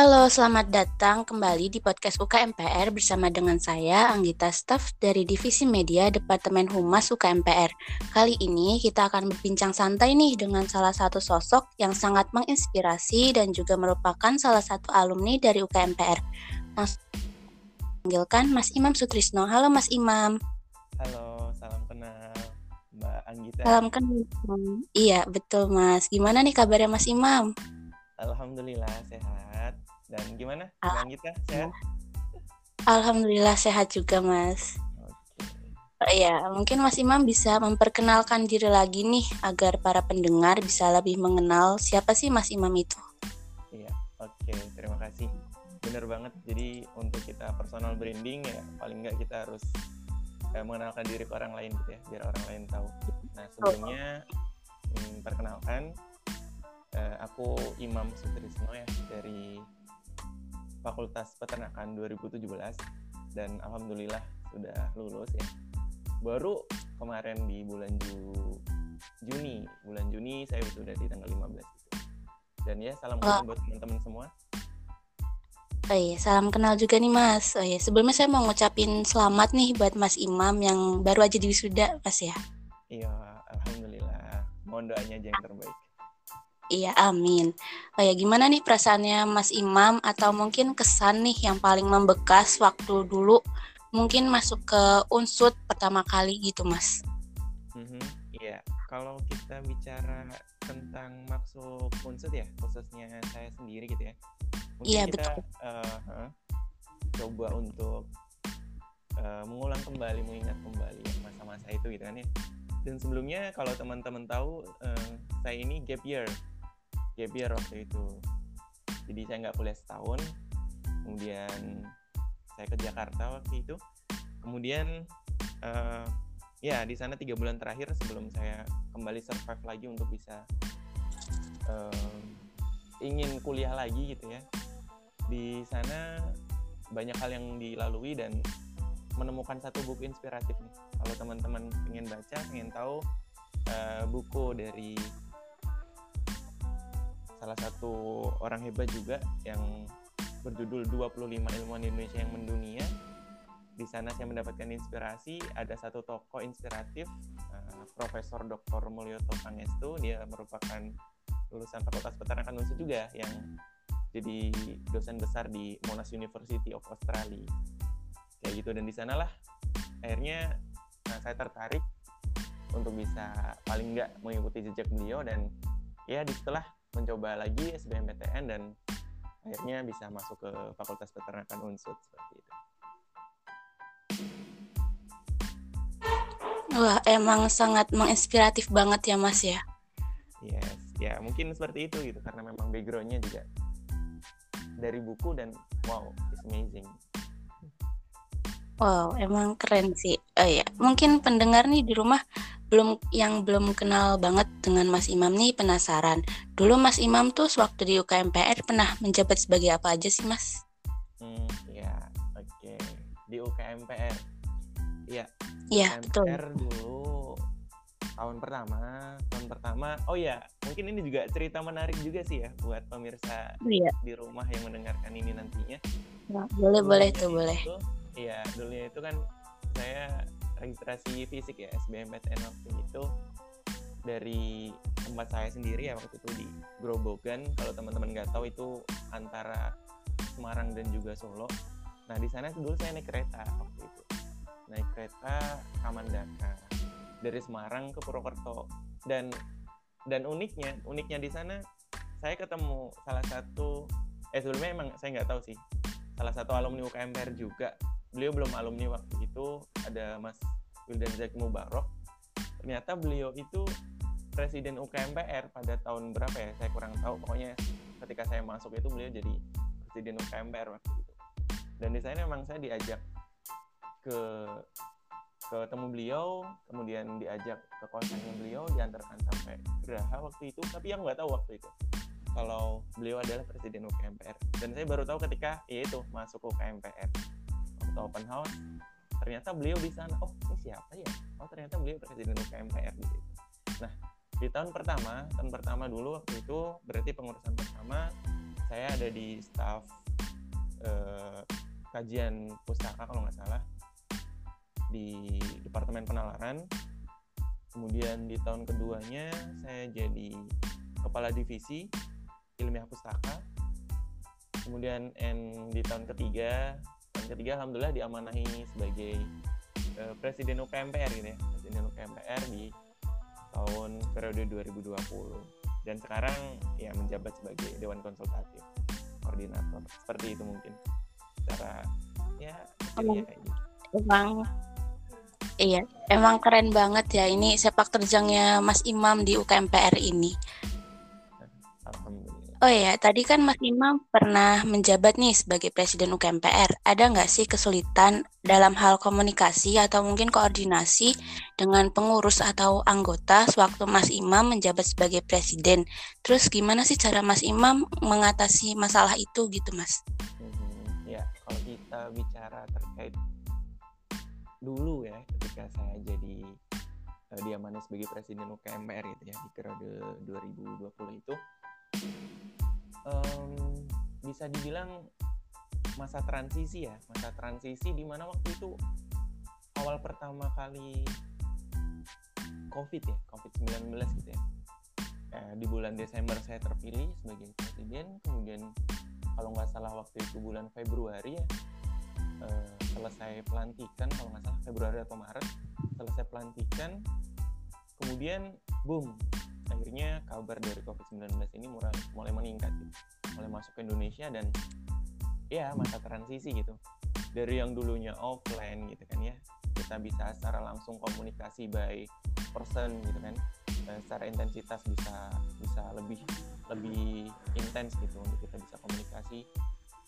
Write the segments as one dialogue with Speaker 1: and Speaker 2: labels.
Speaker 1: Halo, selamat datang kembali di podcast UKMPR bersama dengan saya, Anggita Staff dari Divisi Media Departemen Humas UKMPR. Kali ini kita akan berbincang santai nih dengan salah satu sosok yang sangat menginspirasi dan juga merupakan salah satu alumni dari UKMPR. Langsung panggilkan Mas Imam Sutrisno. Halo Mas Imam.
Speaker 2: Halo, salam kenal Mbak Anggita.
Speaker 1: Salam kenal. Iya, betul Mas. Gimana nih kabarnya Mas Imam?
Speaker 2: Alhamdulillah sehat. Dan gimana? Mbak Anggita sehat?
Speaker 1: Alhamdulillah sehat juga, Mas.
Speaker 2: Oke.
Speaker 1: Ya, mungkin Mas Imam bisa memperkenalkan diri lagi nih agar para pendengar bisa lebih mengenal siapa sih Mas Imam itu.
Speaker 2: Iya, oke. Terima kasih. Bener banget. Jadi untuk kita personal branding ya paling nggak kita harus eh, mengenalkan diri ke orang lain gitu ya, biar orang lain tahu. Nah sebelumnya hmm, perkenalkan eh, aku Imam Sutrisno ya dari Fakultas Peternakan 2017 dan alhamdulillah sudah lulus ya. Baru kemarin di bulan Ju Juni, bulan Juni saya sudah di tanggal 15 gitu. Dan ya salam kenal buat teman-teman semua.
Speaker 1: Oh iya, salam kenal juga nih Mas. Oh iya, sebelumnya saya mau ngucapin selamat nih buat Mas Imam yang baru aja di wisuda, Mas ya.
Speaker 2: Iya, alhamdulillah. Mohon doanya aja yang terbaik.
Speaker 1: Iya, amin. Oh ya, gimana nih perasaannya Mas Imam atau mungkin kesan nih yang paling membekas waktu dulu mungkin masuk ke unsut pertama kali gitu, Mas.
Speaker 2: Mhm, Iya, kalau kita bicara tentang masuk unsur ya, khususnya saya sendiri gitu ya. Mungkin
Speaker 1: Iya,
Speaker 2: kita
Speaker 1: betul.
Speaker 2: eh, eh, coba untuk eh, mengulang kembali, mengingat kembali masa-masa itu gitu kan ya. Dan sebelumnya kalau teman-teman tahu, eh, saya ini gap year, gap year waktu itu. Jadi saya nggak kuliah setahun, kemudian saya ke Jakarta waktu itu. Kemudian eh, ya di sana tiga bulan terakhir sebelum saya kembali survive lagi untuk bisa em, ingin kuliah lagi gitu ya di sana banyak hal yang dilalui dan menemukan satu buku inspiratif nih kalau teman-teman pengen baca pengen tahu eh, buku dari salah satu orang hebat juga yang berjudul 25 ilmuwan Indonesia yang mendunia di sana saya mendapatkan inspirasi ada satu tokoh inspiratif eh, Profesor Dr. Mulyoto Pangestu dia merupakan lulusan Fakultas Peternakan Unsur juga yang jadi dosen besar di Monash University of Australia kayak gitu dan di sanalah akhirnya nah, saya tertarik untuk bisa paling nggak mengikuti jejak beliau dan ya di setelah mencoba lagi SBMPTN dan akhirnya bisa masuk ke Fakultas Peternakan Unsur seperti itu.
Speaker 1: Wah, emang sangat menginspiratif banget ya, Mas ya.
Speaker 2: Yes, ya mungkin seperti itu gitu karena memang backgroundnya juga dari buku dan wow, it's amazing.
Speaker 1: Wow, emang keren sih. Oh ya, mungkin pendengar nih di rumah belum yang belum kenal banget dengan Mas Imam nih penasaran. Dulu Mas Imam tuh sewaktu di UKMPR pernah menjabat sebagai apa aja sih, Mas?
Speaker 2: Hmm, ya, oke. Di UKMPR. Iya,
Speaker 1: Iya, betul.
Speaker 2: UKMPR dulu tahun pertama, tahun pertama. Oh ya, mungkin ini juga cerita menarik juga sih ya buat pemirsa
Speaker 1: Iya.
Speaker 2: di rumah yang mendengarkan ini nantinya.
Speaker 1: Boleh, boleh
Speaker 2: Dulunya
Speaker 1: tuh, boleh.
Speaker 2: Iya, dulunya itu kan saya registrasi fisik ya SBMPTN waktu itu dari tempat saya sendiri ya waktu itu di Grobogan. Kalau teman-teman nggak tahu itu antara Semarang dan juga Solo. Nah di sana dulu saya naik kereta waktu itu, naik kereta Kamandaka dari Semarang ke Purwokerto dan dan uniknya uniknya di sana saya ketemu salah satu eh sebelumnya emang saya nggak tahu sih salah satu alumni UKMPR juga beliau belum alumni waktu itu ada Mas Wildan Zack Mubarok ternyata beliau itu presiden UKMPR pada tahun berapa ya? Saya kurang tahu. Pokoknya ketika saya masuk itu beliau jadi presiden UKMPR waktu itu. Dan di sana memang saya diajak ke ketemu beliau kemudian diajak ke kosannya beliau diantarkan sampai Geraha waktu itu. Tapi yang nggak tahu waktu itu kalau beliau adalah presiden UKMPR dan saya baru tahu ketika ya itu masuk UKMPR waktu open house ternyata beliau di sana oh ini siapa ya oh ternyata beliau presiden UKMPR gitu nah di tahun pertama tahun pertama dulu waktu itu berarti pengurusan pertama saya ada di staff uh, kajian pustaka kalau nggak salah di Departemen Penalaran. Kemudian di tahun keduanya saya jadi kepala divisi ilmiah pustaka. Kemudian N di tahun ketiga, tahun ketiga alhamdulillah diamanahi sebagai uh, presiden UKMPR gitu ya, presiden UKMPR di tahun periode 2020 dan sekarang ya menjabat sebagai dewan konsultatif koordinator. Seperti itu mungkin. Cara ya kayak gitu.
Speaker 1: Emang iya, emang keren banget ya ini sepak terjangnya Mas Imam di UKMPR ini. Oh ya, tadi kan Mas Imam pernah menjabat nih sebagai Presiden UKMPR. Ada nggak sih kesulitan dalam hal komunikasi atau mungkin koordinasi dengan pengurus atau anggota sewaktu Mas Imam menjabat sebagai Presiden? Terus gimana sih cara Mas Imam mengatasi masalah itu gitu Mas?
Speaker 2: Hmm, ya, kalau kita bicara terkait dulu ya ketika saya jadi uh, diamanai sebagai Presiden UKMPR gitu ya di periode 2020 itu um, bisa dibilang masa transisi ya masa transisi di mana waktu itu awal pertama kali covid ya covid 19 gitu ya. Eh, di bulan Desember saya terpilih sebagai presiden kemudian kalau nggak salah waktu itu bulan Februari ya eh, selesai pelantikan kalau nggak salah Februari atau Maret selesai pelantikan kemudian boom akhirnya kabar dari COVID-19 ini mulai, mulai meningkat gitu. mulai masuk ke Indonesia dan ya masa transisi gitu. Dari yang dulunya offline gitu kan ya kita bisa secara langsung komunikasi by person gitu kan dan secara intensitas bisa bisa lebih lebih intens gitu untuk kita bisa komunikasi.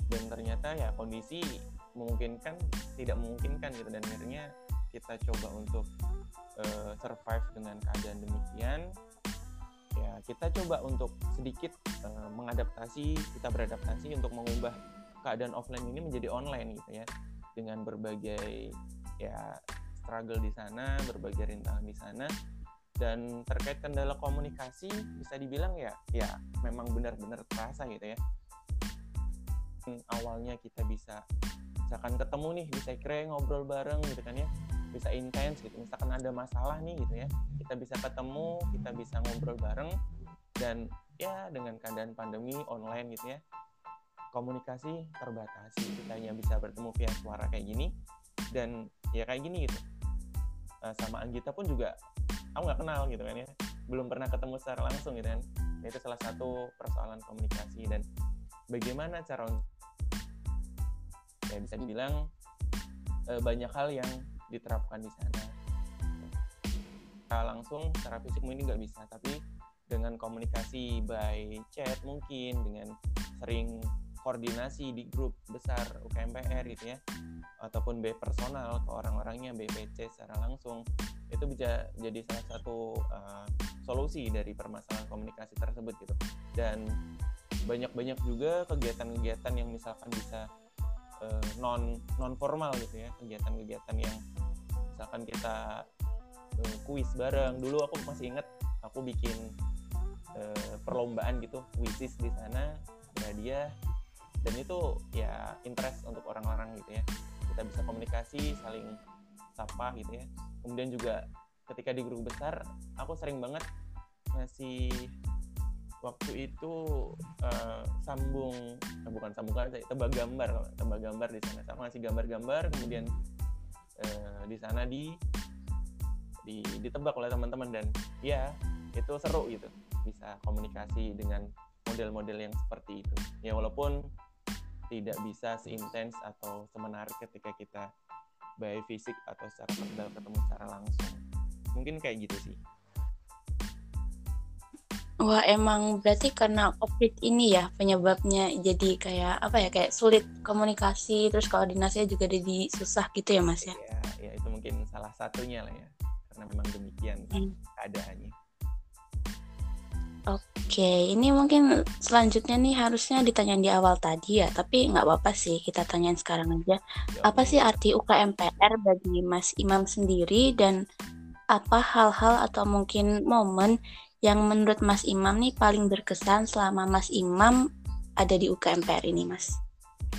Speaker 2: Dan ternyata ya kondisi memungkinkan tidak memungkinkan gitu. Dan akhirnya kita coba untuk uh, survive dengan keadaan demikian ya kita coba untuk sedikit uh, mengadaptasi kita beradaptasi untuk mengubah keadaan offline ini menjadi online gitu ya. Dengan berbagai ya struggle di sana berbagai rintangan di sana. Dan terkait kendala komunikasi bisa dibilang ya ya memang benar-benar terasa gitu ya. Awalnya kita bisa misalkan ketemu nih bisa kira ngobrol bareng gitu kan ya bisa intens gitu. Misalkan ada masalah nih gitu ya kita bisa ketemu kita bisa ngobrol bareng dan ya dengan keadaan pandemi online gitu ya komunikasi terbatas kita hanya bisa bertemu via suara kayak gini dan ya kayak gini gitu. Uh, sama Anggita pun juga aku nggak kenal gitu kan ya. Belum pernah ketemu secara langsung gitu kan. Nah, itu salah satu persoalan komunikasi. Dan bagaimana cara ya bisa dibilang uh, banyak hal yang diterapkan di sana. Secara langsung secara fisik mungkin nggak bisa tapi dengan komunikasi by chat mungkin dengan sering koordinasi di grup besar UKMPR gitu ya ataupun B personal ke orang-orangnya BPC secara langsung itu bisa jadi salah satu uh, solusi dari permasalahan komunikasi tersebut gitu. Dan banyak-banyak juga kegiatan-kegiatan yang misalkan bisa uh, non non formal gitu ya kegiatan-kegiatan yang misalkan kita uh, kuis bareng. Dulu aku masih inget aku bikin uh, perlombaan gitu kuisis di sana dia dan itu ya interest untuk orang-orang gitu ya. Kita bisa komunikasi saling sapa gitu ya. Kemudian juga ketika di grup besar aku sering banget ngasih waktu itu uh, sambung eh, bukan sambung saya tebak gambar tebak gambar di sana. Sama ngasih gambar-gambar kemudian uh, di sana di di ditebak oleh teman-teman dan ya itu seru gitu. Bisa komunikasi dengan model-model yang seperti itu. Ya walaupun tidak bisa seintens atau semenarik ketika kita by fisik atau secara personal ketemu secara langsung. Mungkin kayak gitu sih
Speaker 1: Wah emang berarti karena covid ini ya penyebabnya jadi kayak apa ya kayak sulit komunikasi terus koordinasinya juga jadi susah gitu ya mas ya?
Speaker 2: Ya, ya itu mungkin salah satunya lah ya karena memang demikian hmm. keadaannya.
Speaker 1: Oke, ini mungkin selanjutnya nih harusnya ditanya di awal tadi ya, tapi nggak apa-apa sih kita tanyain sekarang aja. Ya, apa sih arti UKMPR bagi Mas Imam sendiri dan apa hal-hal atau mungkin momen yang menurut Mas Imam nih paling berkesan selama Mas Imam ada di UKMPR ini mas.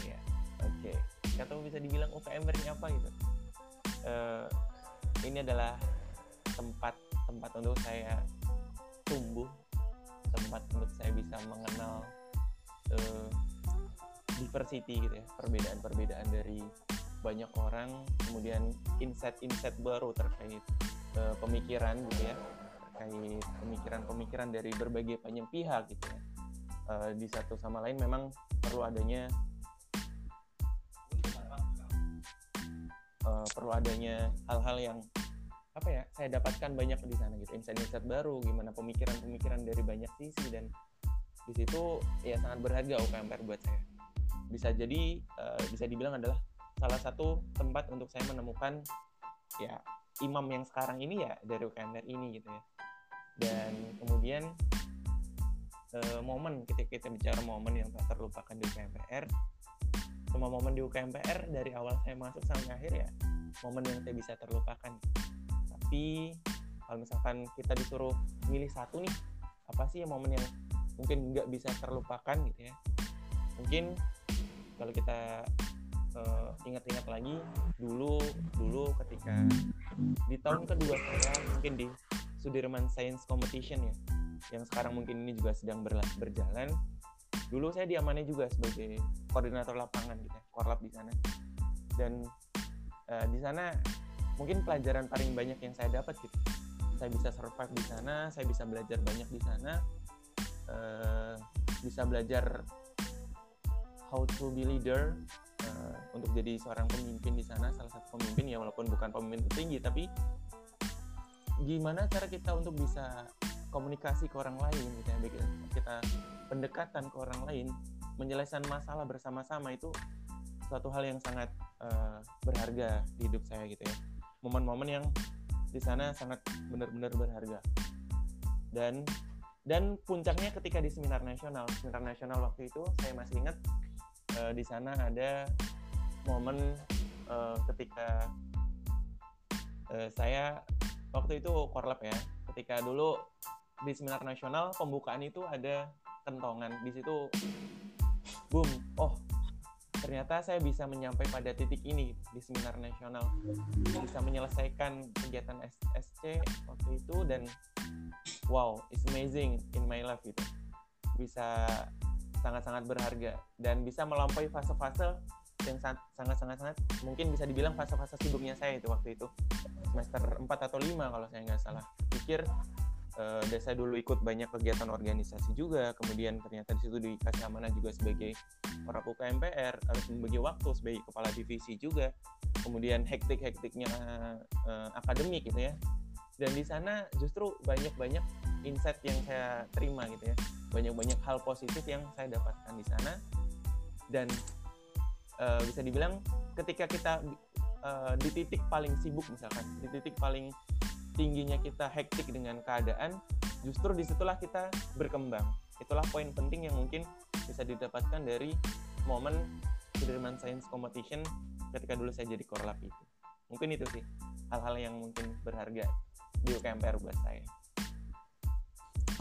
Speaker 2: Iya oke. Okay. atau bisa dibilang UKMPR ini apa gitu. Uh, ini adalah tempat tempat untuk saya tumbuh tempat untuk saya bisa mengenal uh, diversity gitu ya perbedaan-perbedaan dari banyak orang kemudian insight-insight baru terkait uh, pemikiran gitu ya terkait pemikiran-pemikiran dari berbagai banyak pihak gitu ya. Uh, di satu sama lain memang perlu adanya uh, perlu adanya hal-hal yang apa ya saya dapatkan banyak di sana gitu. Insight-insight baru gimana pemikiran-pemikiran dari banyak sisi dan di situ ya sangat berharga UKMPR buat saya. Bisa jadi uh, bisa dibilang adalah salah satu tempat untuk saya menemukan ya imam yang sekarang ini ya dari UKMPR ini gitu ya dan kemudian uh, momen ketika kita bicara momen yang tak terlupakan di UKMPR semua momen di UKMPR dari awal saya masuk sampai akhir ya momen yang saya bisa terlupakan. Tapi kalau misalkan kita disuruh milih satu nih apa sih momen yang mungkin nggak bisa terlupakan gitu ya? Mungkin kalau kita uh, ingat-ingat lagi dulu dulu ketika di tahun kedua saya mungkin di Sudirman Science Competition ya yang sekarang mungkin ini juga sedang berjalan. Dulu saya diamani juga sebagai koordinator lapangan gitu ya korlap di sana. Dan uh, di sana mungkin pelajaran paling banyak yang saya dapat gitu. Saya bisa survive di sana saya bisa belajar banyak di sana uh, bisa belajar how to be leader uh, untuk jadi seorang pemimpin di sana salah satu pemimpin ya walaupun bukan pemimpin tertinggi tapi gimana cara kita untuk bisa komunikasi ke orang lain gitu ya kita pendekatan ke orang lain menyelesaikan masalah bersama-sama itu suatu hal yang sangat uh, berharga di hidup saya gitu ya. Momen-momen yang di sana sangat benar-benar berharga. Dan dan puncaknya ketika di seminar nasional. Seminar nasional waktu itu saya masih ingat uh, di sana ada momen uh, ketika uh, saya waktu itu korlap ya. Ketika dulu di seminar nasional pembukaan itu ada kentongan. Di situ boom oh ternyata saya bisa menyampai pada titik ini di seminar nasional. Bisa menyelesaikan kegiatan SC waktu itu dan wow it's amazing in my life gitu. Bisa sangat-sangat berharga dan bisa melampaui fase-fase yang sangat-sangat-sangat mungkin bisa dibilang fase-fase sibuknya saya itu waktu itu semester 4 atau 5 kalau saya nggak salah. Pikir uh, dan saya dulu ikut banyak kegiatan organisasi juga. Kemudian ternyata di situ dikasih amanah juga sebagai orang UKMPR harus membagi waktu sebagai kepala divisi juga. Kemudian hektik-hektiknya uh, akademik gitu ya. Dan di sana justru banyak-banyak insight yang saya terima gitu ya. Banyak-banyak hal positif yang saya dapatkan di sana. Dan uh, bisa dibilang ketika kita uh, di titik paling sibuk misalkan di titik paling tingginya kita hektik dengan keadaan, justru di situlah kita berkembang. Itulah poin penting yang mungkin bisa didapatkan dari momen Sudirman Science Competition ketika dulu saya jadi korlap itu. Mungkin itu sih hal-hal yang mungkin berharga di UKMPR buat saya.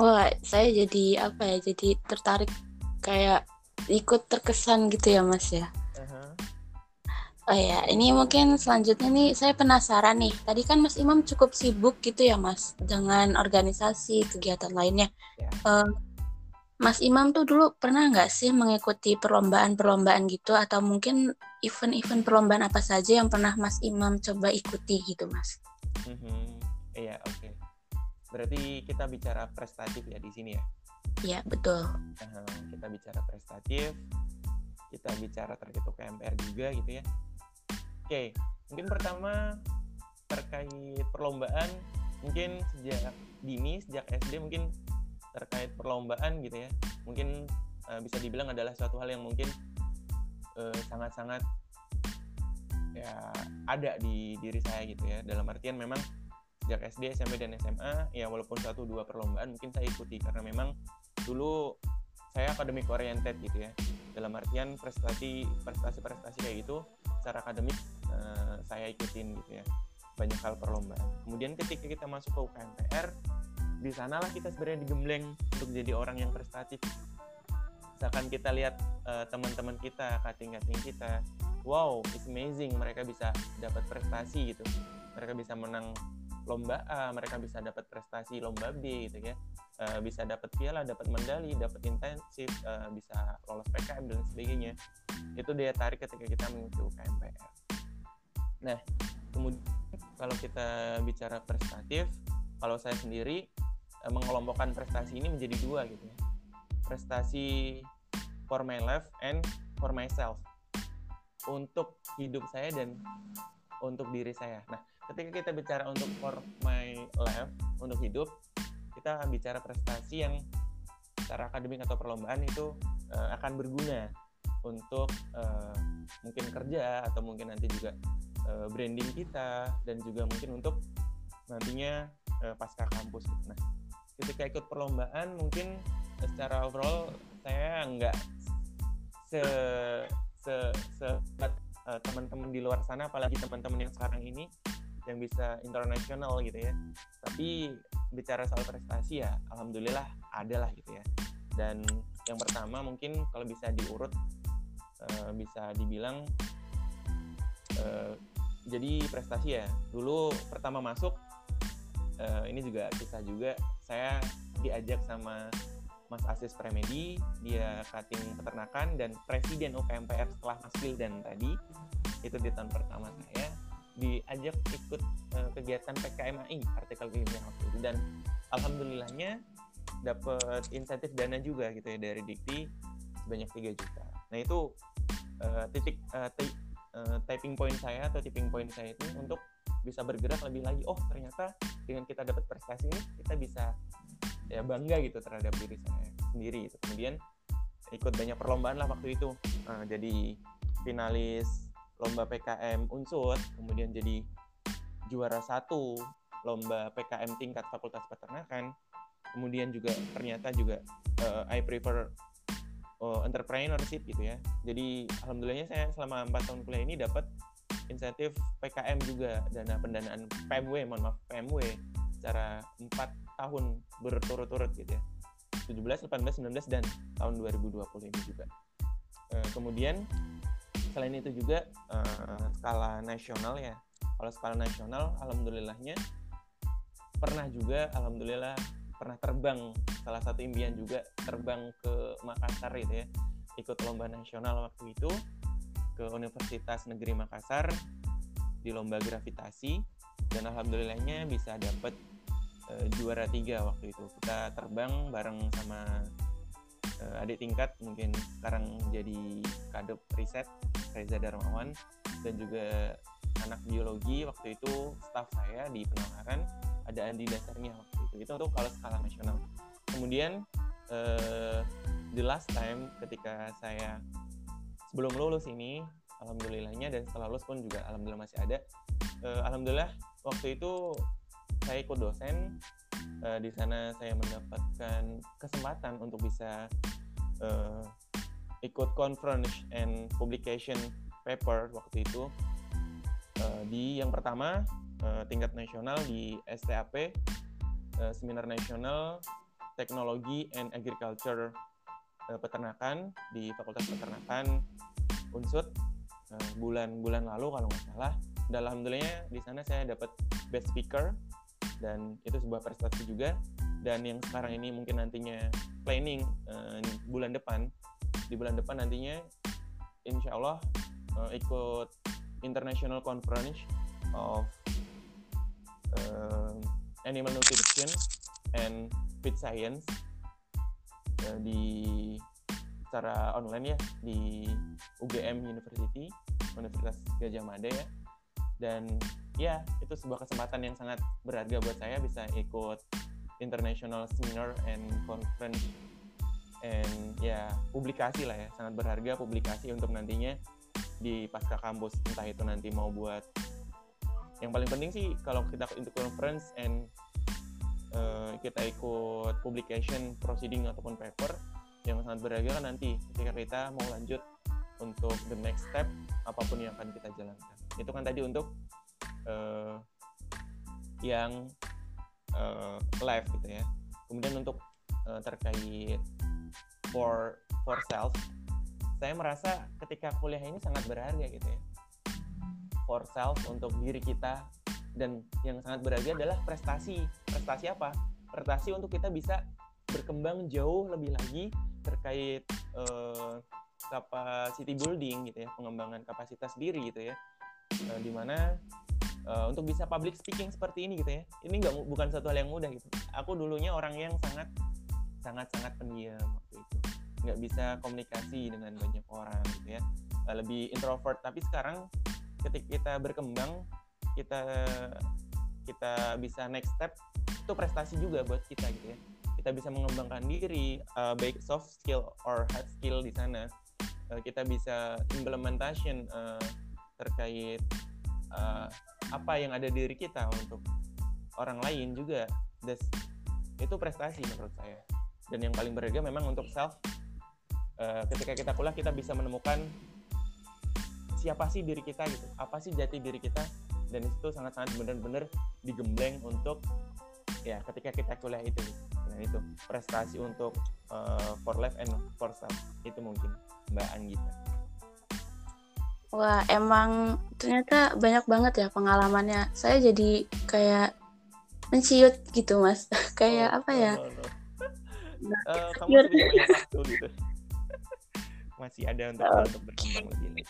Speaker 1: Wah, saya jadi apa ya? Jadi tertarik kayak ikut terkesan gitu ya, Mas ya. Oh ya, ini mungkin selanjutnya nih saya penasaran nih. Tadi kan Mas Imam cukup sibuk gitu ya Mas dengan organisasi kegiatan lainnya. Ya. Uh, Mas Imam tuh dulu pernah nggak sih mengikuti perlombaan-perlombaan gitu atau mungkin event-event perlombaan apa saja yang pernah Mas Imam coba ikuti gitu Mas?
Speaker 2: Mm-hmm. Iya oke. Okay. Berarti kita bicara prestatif ya di sini ya?
Speaker 1: Iya betul.
Speaker 2: Kita bicara prestatif, kita bicara terkait KMPR juga gitu ya Oke, mungkin pertama terkait perlombaan, mungkin sejak dini, sejak SD mungkin terkait perlombaan gitu ya, mungkin uh, bisa dibilang adalah suatu hal yang mungkin eh, sangat-sangat ya ada di diri saya gitu ya. Dalam artian memang sejak SD, SMP dan SMA ya walaupun satu dua perlombaan mungkin saya ikuti karena memang dulu saya akademik oriented gitu ya. Dalam artian prestasi prestasi prestasi kayak gitu secara akademik uh, saya ikutin gitu ya. Banyak hal perlombaan. Kemudian ketika kita masuk ke UKMPR di sanalah kita sebenarnya digembleng untuk jadi orang yang prestatif. Misalkan kita lihat uh, teman-teman kita kating-kating kita wow it's amazing mereka bisa dapat prestasi gitu. Mereka bisa menang lomba A mereka bisa dapat prestasi lomba B gitu ya. Uh, bisa dapat piala dapat medali dapat intensif uh, bisa lolos PKM dan sebagainya. Itu daya tarik ketika kita mengikuti UKMPR nah kemudian kalau kita bicara prestatif kalau saya sendiri uh, mengelompokkan prestasi ini menjadi dua gitu ya prestasi for my life and for myself untuk hidup saya dan untuk diri saya. Nah, ketika kita bicara untuk for my life, untuk hidup, kita akan bicara prestasi yang secara akademik atau perlombaan itu uh, akan berguna untuk uh, mungkin kerja atau mungkin nanti juga uh, branding kita dan juga mungkin untuk nantinya uh, pasca kampus. Nah, ketika ikut perlombaan mungkin secara overall saya nggak se se, se teman-teman di luar sana apalagi teman-teman yang sekarang ini yang bisa internasional gitu ya tapi bicara soal prestasi ya alhamdulillah ada lah gitu ya dan yang pertama mungkin kalau bisa diurut bisa dibilang jadi prestasi ya dulu pertama masuk uh, ini juga kisah juga saya diajak sama Mas Asis Premedi, dia cutting peternakan dan presiden UKMPR setelah Mas Wildan tadi, itu di tahun pertama saya, diajak ikut uh, kegiatan PKMAI, artikel ilmiah waktu. Dan alhamdulillahnya dapat insentif dana juga gitu ya dari Dikti sebanyak 3 juta. Nah itu uh, titik uh, uh, typing point saya atau tipping point saya itu untuk bisa bergerak lebih lagi. Oh ternyata dengan kita dapat prestasi ini kita bisa ya bangga gitu terhadap diri saya sendiri gitu. kemudian ikut banyak perlombaan lah waktu itu uh, jadi finalis lomba PKM unsur kemudian jadi juara satu lomba PKM tingkat Fakultas Peternakan kemudian juga ternyata juga uh, I prefer uh, entrepreneurship gitu ya. Jadi alhamdulillahnya saya selama empat tahun kuliah ini dapat insentif PKM juga dana pendanaan PMW mohon maaf PMW secara empat tahun berturut-turut gitu ya. 17, 18, 19 dan tahun 2020 ini juga. Uh, kemudian selain itu juga uh, skala nasional ya. Kalau skala nasional alhamdulillahnya pernah juga alhamdulillah pernah terbang salah satu impian juga terbang ke Makassar itu ya. Ikut lomba nasional waktu itu ke Universitas Negeri Makassar di lomba gravitasi dan alhamdulillahnya bisa dapat uh, juara tiga waktu itu. Kita terbang bareng sama uh, adik tingkat mungkin sekarang jadi kadep riset Reza Darmawan dan juga anak biologi waktu itu staff saya di penalaran ada Andi dasarnya waktu itu. Itu untuk kalau skala nasional. Kemudian uh, the last time ketika saya sebelum lulus ini alhamdulillahnya dan setelah lulus pun juga alhamdulillah masih ada uh, alhamdulillah waktu itu saya ikut dosen uh, di sana saya mendapatkan kesempatan untuk bisa uh, ikut conference and publication paper waktu itu uh, di yang pertama uh, tingkat nasional di STAP uh, seminar nasional teknologi and agriculture uh, peternakan di Fakultas Peternakan Unsut bulan-bulan lalu kalau nggak salah. Dan alhamdulillahnya di sana saya dapat best speaker dan itu sebuah prestasi juga. Dan yang sekarang ini mungkin nantinya planning uh, bulan depan. Di bulan depan nantinya insya Allah uh, ikut international conference of uh, animal nutrition and feed science. Uh, di secara online ya di UGM University Universitas Gajah Mada ya. Dan ya itu sebuah kesempatan yang sangat berharga buat saya bisa ikut international seminar and conference. And ya publikasi lah ya sangat berharga publikasi untuk nantinya di pasca kampus entah itu nanti mau buat yang paling penting sih kalau kita untuk conference and uh, kita ikut publication proceeding ataupun paper yang sangat berharga kan nanti ketika kita mau lanjut untuk the next step apa pun yang akan kita jalankan itu kan tadi untuk uh, yang uh, live gitu ya. Kemudian untuk uh, terkait for for self saya merasa ketika kuliah ini sangat berharga gitu ya for self untuk diri kita. Dan yang sangat berharga adalah prestasi. Prestasi apa? Prestasi untuk kita bisa berkembang jauh lebih lagi terkait uh, capacity building gitu ya pengembangan kapasitas diri gitu ya. Uh, di mana uh, untuk bisa public speaking seperti ini gitu ya. Ini nggak bukan satu hal yang mudah gitu. Aku dulunya orang yang sangat sangat sangat pendiam waktu itu. Nggak bisa komunikasi dengan banyak orang gitu ya. Uh, lebih introvert. Tapi sekarang ketika kita berkembang kita kita bisa next step itu prestasi juga buat kita gitu ya. Kita bisa mengembangkan diri uh, baik soft skill or hard skill di sana. Uh, kita bisa implementation uh, terkait uh, apa yang ada di diri kita untuk orang lain juga. Das itu prestasi menurut saya. Dan yang paling berharga memang untuk self uh, ketika kita kuliah kita bisa menemukan siapa sih diri kita gitu? Apa sih jati diri kita? Dan itu sangat-sangat benar-benar digembleng untuk ya ketika kita kuliah itu. Nah itu. Prestasi untuk uh, for life and for self. Itu mungkin mbak Anggita.
Speaker 1: Wah emang ternyata banyak banget ya pengalamannya. Saya jadi kayak menciut gitu mas. Kayak oh, apa ya? no, no.
Speaker 2: Uh, kamu masih banyak waktu gitu. Masih ada untuk, oh. untuk berkembang lebih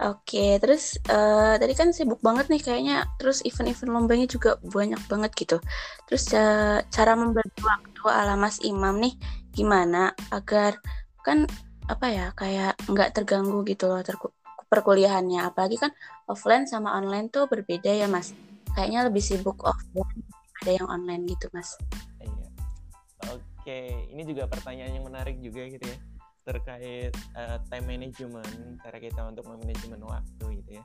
Speaker 1: Oke, terus uh, tadi kan sibuk banget nih kayaknya. Terus event-event lombanya juga banyak banget gitu. Terus uh, cara membagi waktu ala Mas Imam nih gimana agar kan apa ya kayak nggak terganggu gitu loh ter perkuliahannya. Apalagi kan offline sama online tuh berbeda ya Mas. Kayaknya lebih sibuk offline ada yang online gitu Mas.
Speaker 2: Iya. Oke, ini juga pertanyaan yang menarik juga gitu ya terkait uh, time management cara kita untuk memanajemen waktu gitu ya.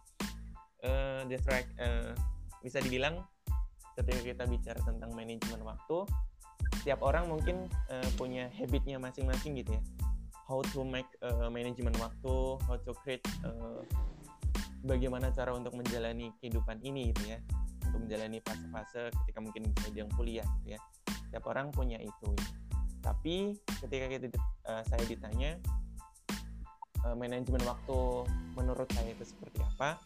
Speaker 2: Uh, distract uh, bisa dibilang ketika kita bicara tentang manajemen waktu setiap orang mungkin uh, punya habitnya masing-masing gitu ya. How to make uh, manajemen waktu how to create uh, bagaimana cara untuk menjalani kehidupan ini gitu ya. Untuk menjalani fase-fase ketika mungkin bilang kuliah gitu ya. Setiap orang punya itu gitu tapi ketika kita uh, saya ditanya uh, manajemen waktu menurut saya itu seperti apa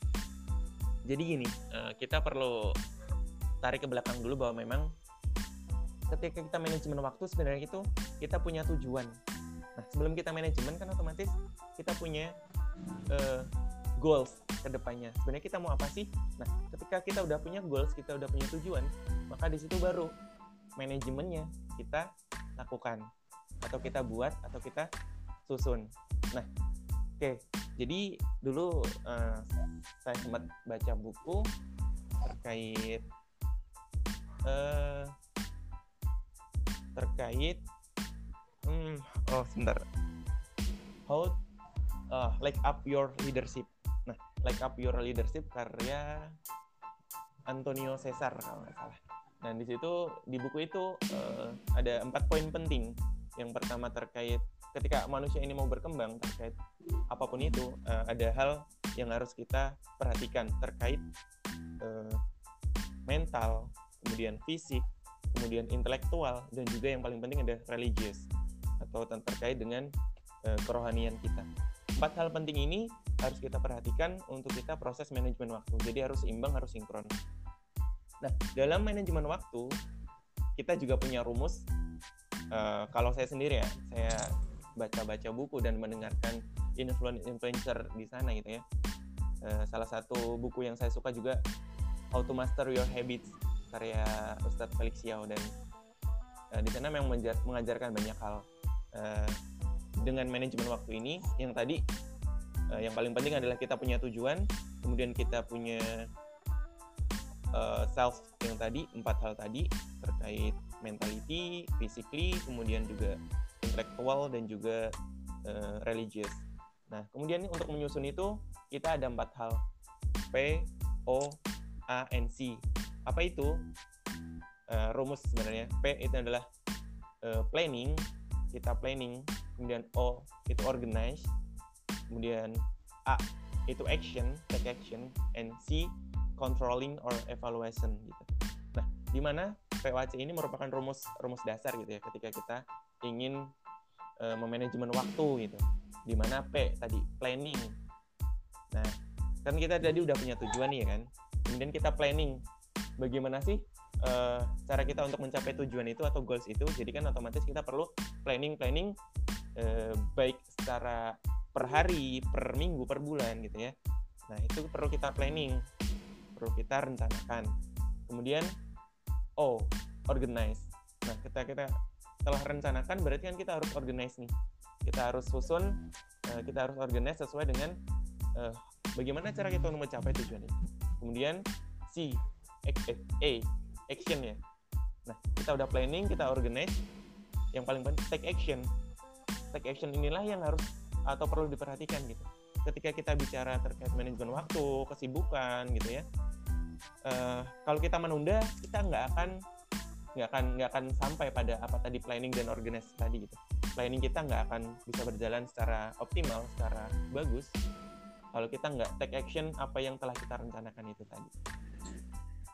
Speaker 2: jadi gini uh, kita perlu tarik ke belakang dulu bahwa memang ketika kita manajemen waktu sebenarnya itu kita punya tujuan. Nah sebelum kita manajemen kan otomatis kita punya uh, goals ke depannya. Sebenarnya kita mau apa sih? Nah ketika kita udah punya goals kita udah punya tujuan maka di situ baru manajemennya kita lakukan atau kita buat atau kita susun. Nah, oke. Okay. Jadi dulu uh, saya sempat baca buku terkait uh, terkait hmm, oh sebentar how uh, like up your leadership nah like up your leadership karya Antonio Cesar kalau nggak salah Nah, di situ di buku itu uh, ada empat poin penting. Yang pertama terkait ketika manusia ini mau berkembang terkait apa pun itu, uh, ada hal yang harus kita perhatikan terkait uh, mental, kemudian fisik, kemudian intelektual, dan juga yang paling penting ada religius atau terkait dengan uh, kerohanian kita. Empat hal penting ini harus kita perhatikan untuk kita proses manajemen waktu. Jadi harus imbang, harus sinkron. Nah, dalam manajemen waktu kita juga punya rumus. Uh, kalau saya sendiri ya, saya baca-baca buku dan mendengarkan influencer di sana gitu ya. Uh, salah satu buku yang saya suka juga How to Master Your Habits karya Ustadz Felix Yao dan uh, di sana memang mengajarkan banyak hal uh, dengan manajemen waktu ini yang tadi uh, yang paling penting adalah kita punya tujuan kemudian kita punya uh, self yang tadi empat hal tadi terkait mentality, physically, kemudian juga intelektual dan juga uh, religious. Nah, kemudian untuk menyusun itu kita ada empat hal P, O, A, N, C. Apa itu? Uh, rumus sebenarnya P itu adalah uh, planning, kita planning, kemudian O itu organize, kemudian A itu action, take action, and C controlling or evaluation gitu. Nah, di mana POAC ini merupakan rumus rumus dasar gitu ya ketika kita ingin uh, memanajemen waktu gitu. Di mana P tadi planning. Nah, kan kita tadi udah punya tujuan nih ya kan. Kemudian kita planning. Bagaimana sih uh, cara kita untuk mencapai tujuan itu atau goals itu? Jadi kan otomatis kita perlu planning planning uh, baik secara per hari, per minggu, per bulan gitu ya. Nah, itu perlu kita planning, perlu kita rencanakan. Kemudian oh organize. Nah kita kita telah rencanakan berarti kan kita harus organize nih. Kita harus susun uh, kita harus organize sesuai dengan uh, bagaimana cara kita untuk mencapai tujuan itu kemudian C A action ya. Nah kita udah planning kita organize. Yang paling penting take action. Take action inilah yang harus atau perlu diperhatikan gitu ketika kita bicara terkait manajemen waktu kesibukan gitu ya uh, kalau kita menunda kita nggak akan nggak akan nggak akan sampai pada apa tadi planning dan organize tadi gitu. Planning kita nggak akan bisa berjalan secara optimal secara bagus kalau kita nggak take action apa yang telah kita rencanakan itu tadi.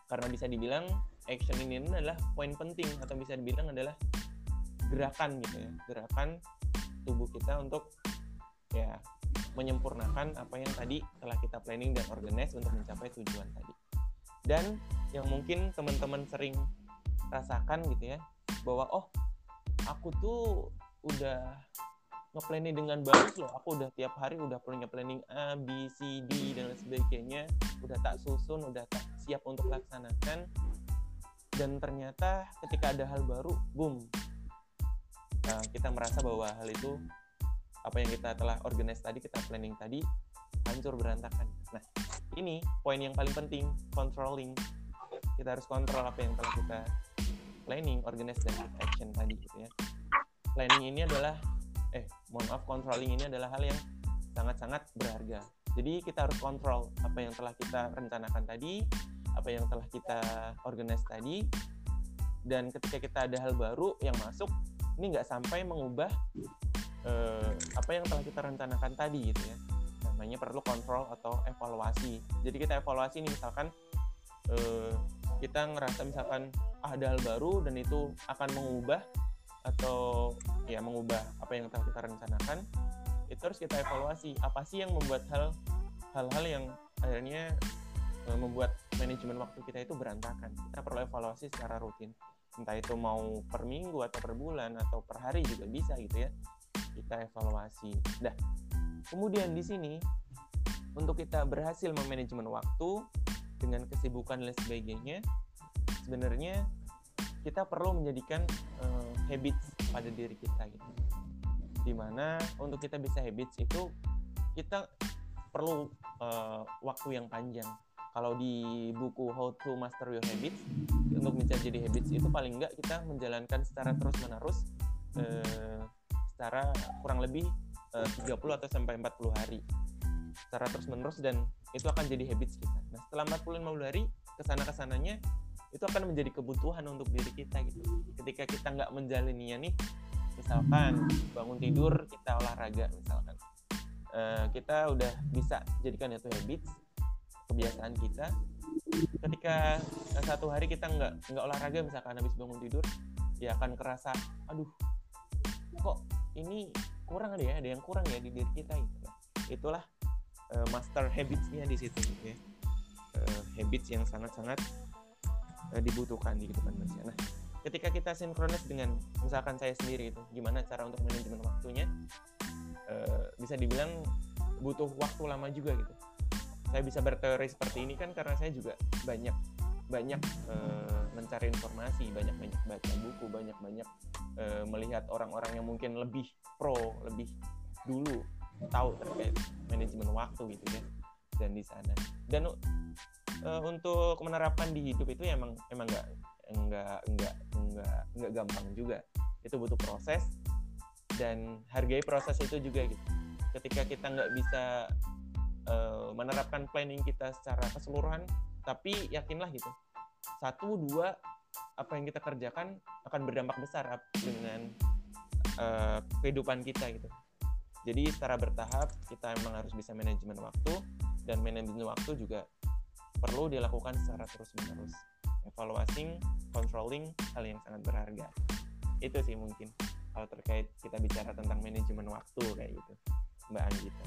Speaker 2: Karena bisa dibilang action ini adalah poin penting atau bisa dibilang adalah gerakan gitu ya. Gerakan tubuh kita untuk ya menyempurnakan apa yang tadi telah kita planning dan organize untuk mencapai tujuan tadi. Dan yang mungkin teman-teman sering rasakan gitu ya bahwa oh aku tuh udah nge-planning dengan bagus loh. Aku udah tiap hari udah punya planning A, B, C, D dan lain sebagainya. Udah tak susun, udah tak siap untuk laksanakan. Dan ternyata ketika ada hal baru, boom nah, kita merasa bahwa hal itu apa yang kita telah organize tadi, kita planning tadi hancur berantakan. Nah, ini poin yang paling penting, controlling. Kita harus kontrol apa yang telah kita planning, organize, dan action tadi gitu ya. Planning ini adalah, eh, mohon maaf, controlling ini adalah hal yang sangat-sangat berharga. Jadi kita harus kontrol apa yang telah kita rencanakan tadi, apa yang telah kita organize tadi, dan ketika kita ada hal baru yang masuk, ini nggak sampai mengubah eh, apa yang telah kita rencanakan tadi gitu ya. Namanya perlu kontrol atau evaluasi. Jadi kita evaluasi nih misalkan eh, kita ngerasa misalkan ada hal baru dan itu akan mengubah atau ya mengubah apa yang telah kita rencanakan itu harus kita evaluasi. Apa sih yang membuat hal hal-hal yang akhirnya eh, membuat manajemen waktu kita itu berantakan? Kita perlu evaluasi secara rutin. Entah itu mau per minggu atau per bulan atau per hari juga bisa gitu ya kita evaluasi dah Kemudian di sini untuk kita berhasil memanajemen waktu dengan kesibukan dan sebagainya, sebenarnya kita perlu menjadikan uh, habits pada diri kita gitu. Di mana untuk kita bisa habits itu kita perlu uh, waktu yang panjang. Kalau di buku How to Master Your Habits untuk menjadi jadi habits itu paling enggak kita menjalankan secara terus menerus uh, secara kurang lebih 30 eh, atau sampai 40 hari secara terus menerus dan itu akan jadi habits kita. Nah setelah 40 50 hari ke sana ke sananya itu akan menjadi kebutuhan untuk diri kita gitu. Ketika kita nggak menjalaninya nih, misalkan bangun tidur kita olahraga misalkan, uh, kita udah bisa jadikan itu habits kebiasaan kita. Ketika satu hari kita nggak nggak olahraga misalkan habis bangun tidur, ya akan kerasa, aduh, kok ini kurang ada ya ada yang kurang ya di diri kita gitu. Itulah uh, master habitsnya di situ gitu ya. Uh, habits yang sangat-sangat uh, dibutuhkan di kehidupan manusia. Nah ketika kita sinkronis dengan misalkan saya sendiri itu gimana cara untuk manajemen waktunya? Uh, bisa dibilang butuh waktu lama juga gitu. Saya bisa berteori seperti ini kan karena saya juga banyak banyak uh, mencari informasi, banyak-banyak baca buku, banyak-banyak uh, melihat orang-orang yang mungkin lebih pro, lebih dulu tahu terkait manajemen waktu gitu ya dan di sana. Dan uh, untuk menerapkan di hidup itu emang emang nggak enggak enggak enggak enggak gampang juga. Itu butuh proses dan hargai proses itu juga gitu. Ketika kita nggak bisa uh, menerapkan planning kita secara keseluruhan tapi yakinlah gitu satu dua apa yang kita kerjakan akan berdampak besar dengan uh, kehidupan kita gitu. Jadi secara bertahap kita memang harus bisa manajemen waktu dan manajemen waktu juga perlu dilakukan secara terus menerus evaluating controlling hal yang sangat berharga. Itu sih mungkin kalau terkait kita bicara tentang manajemen waktu kayak gitu Mbak Anggita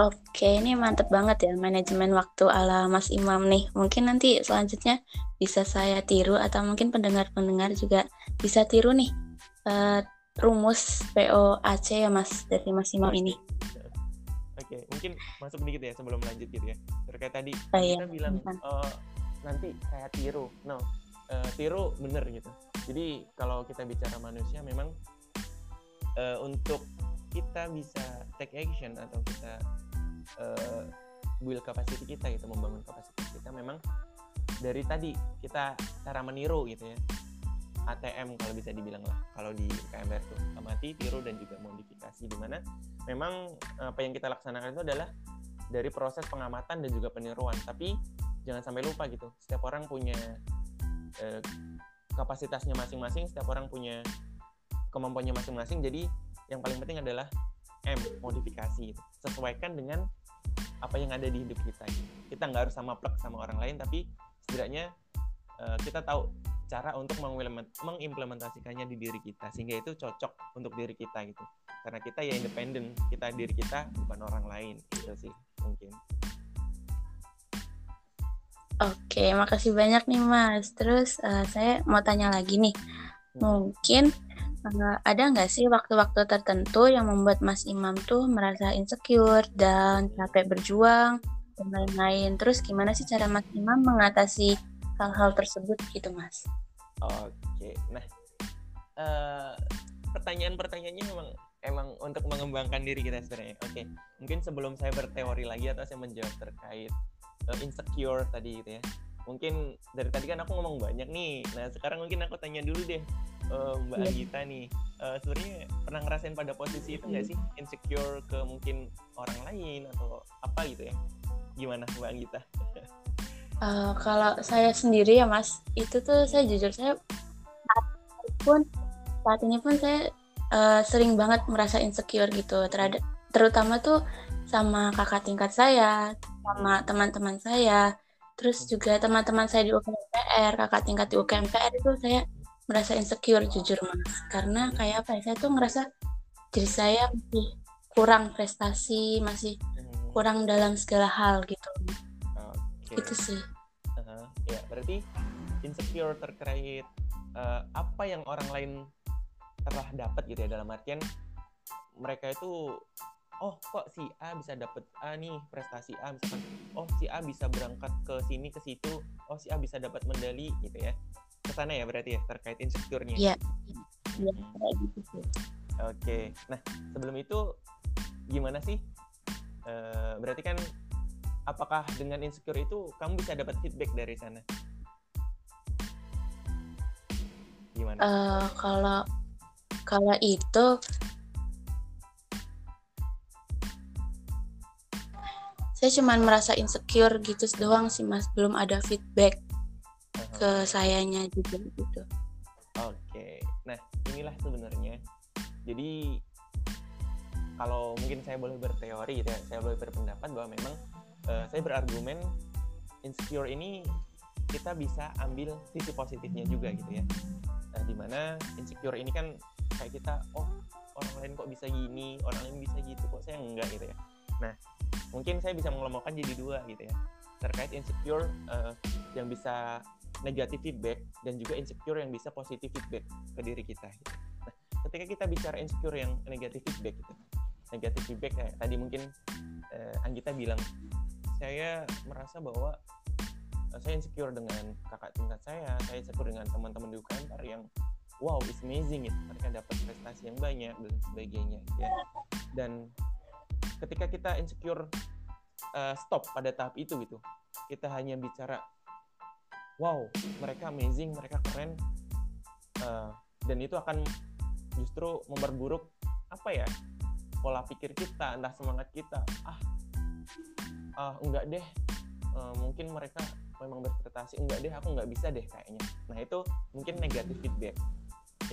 Speaker 1: Oke, ini mantep banget ya manajemen waktu ala Mas Imam nih. Mungkin nanti selanjutnya bisa saya tiru atau mungkin pendengar-pendengar juga bisa tiru nih uh, rumus POAC ya Mas dari Mas Imam ini.
Speaker 2: Oke, mungkin masuk sedikit ya sebelum lanjut gitu ya. Terkait tadi oh, iya. kita bilang uh, nanti kayak tiru. No, uh, tiru bener gitu. Jadi kalau kita bicara manusia memang uh, untuk kita bisa take action atau kita uh, build capacity kita gitu membangun kapasitas kita. Memang dari tadi kita cara meniru gitu ya. ATM kalau bisa dibilang lah. Kalau di KMR tuh amati tiru dan juga modifikasi di mana memang apa yang kita laksanakan itu adalah dari proses pengamatan dan juga peniruan. Tapi jangan sampai lupa gitu setiap orang punya eh, kapasitasnya masing-masing setiap orang punya kemampuannya masing-masing. Jadi yang paling penting adalah M modifikasi sesuaikan dengan apa yang ada di hidup kita kita nggak harus sama plek sama orang lain tapi setidaknya uh, kita tahu cara untuk mengimplementasikannya di diri kita sehingga itu cocok untuk diri kita gitu karena kita ya independen kita diri kita bukan orang lain itu sih mungkin
Speaker 1: Oke, makasih banyak nih Mas. Terus uh, saya mau tanya lagi nih, hmm. mungkin ada nggak sih waktu-waktu tertentu yang membuat Mas Imam tuh merasa insecure dan capek berjuang dan lain-lain. Terus gimana sih cara Mas Imam mengatasi hal-hal tersebut gitu Mas?
Speaker 2: Oke, nah uh, pertanyaan-pertanyaannya memang emang untuk mengembangkan diri kita sebenarnya. Oke, mungkin sebelum saya berteori lagi atau saya menjawab terkait uh, insecure tadi gitu ya. Mungkin dari tadi kan aku ngomong banyak nih. Nah sekarang mungkin aku tanya dulu deh uh, Mbak yeah. Agita nih, uh, sebenarnya pernah ngerasain pada posisi itu nggak sih insecure ke mungkin orang lain atau apa gitu ya? Gimana Mbak Agita?
Speaker 1: uh, kalau saya sendiri ya Mas, itu tuh saya jujur saya pun saat ini pun saya uh, sering banget merasa insecure gitu terhadap terutama tuh sama kakak tingkat saya, sama teman-teman saya, terus juga teman-teman saya di UKMPR, kakak tingkat di UKMPR itu saya merasa insecure jujur mas karena kayak apa ya saya tuh ngerasa diri saya masih kurang prestasi masih hmm. kurang dalam segala hal gitu okay. itu sih
Speaker 2: uh-huh. ya berarti insecure terkait uh, apa yang orang lain telah dapat gitu ya dalam artian mereka itu oh kok si A bisa dapat A nih prestasi A misalkan oh si A bisa berangkat ke sini ke situ oh si A bisa dapat medali gitu ya ke sana ya berarti ya terkait insecure-nya.
Speaker 1: Iya. Iya, gitu
Speaker 2: Oke. Nah, sebelum itu gimana sih? E, berarti kan apakah dengan insecure itu kamu bisa dapat feedback dari sana?
Speaker 1: Gimana? Uh, kalau kalau itu saya cuma merasa insecure gitu doang sih mas belum ada feedback ke sayanya juga gitu.
Speaker 2: Oke, nah inilah sebenarnya. Jadi kalau mungkin saya boleh berteori gitu ya, saya boleh berpendapat bahwa memang uh, saya berargumen insecure ini kita bisa ambil sisi positifnya juga gitu ya. Nah, di mana insecure ini kan kayak kita, oh orang lain kok bisa gini, orang lain bisa gitu, kok saya enggak gitu ya. Nah, mungkin saya bisa mengelompokkan jadi dua gitu ya terkait insecure uh, yang bisa negatif feedback dan juga insecure yang bisa positif feedback ke diri kita. Nah, ketika kita bicara insecure yang negatif feedback gitu, negatif feedback kayak tadi mungkin eh, Anggita bilang, saya merasa bahwa eh, saya insecure dengan kakak tingkat saya, saya insecure dengan teman-teman di UKM yang wow, it's amazing gitu, mereka dapat prestasi yang banyak dan sebagainya gitu ya. Dan ketika kita insecure uh, stop pada tahap itu gitu, kita hanya bicara wow mereka amazing mereka keren. Uh, dan itu akan justru memperburuk apa ya pola pikir kita entah semangat kita. Ah ah enggak deh. Uh, mungkin mereka memang berprestasi. Enggak deh aku enggak bisa deh kayaknya. Nah itu mungkin negatif feedback.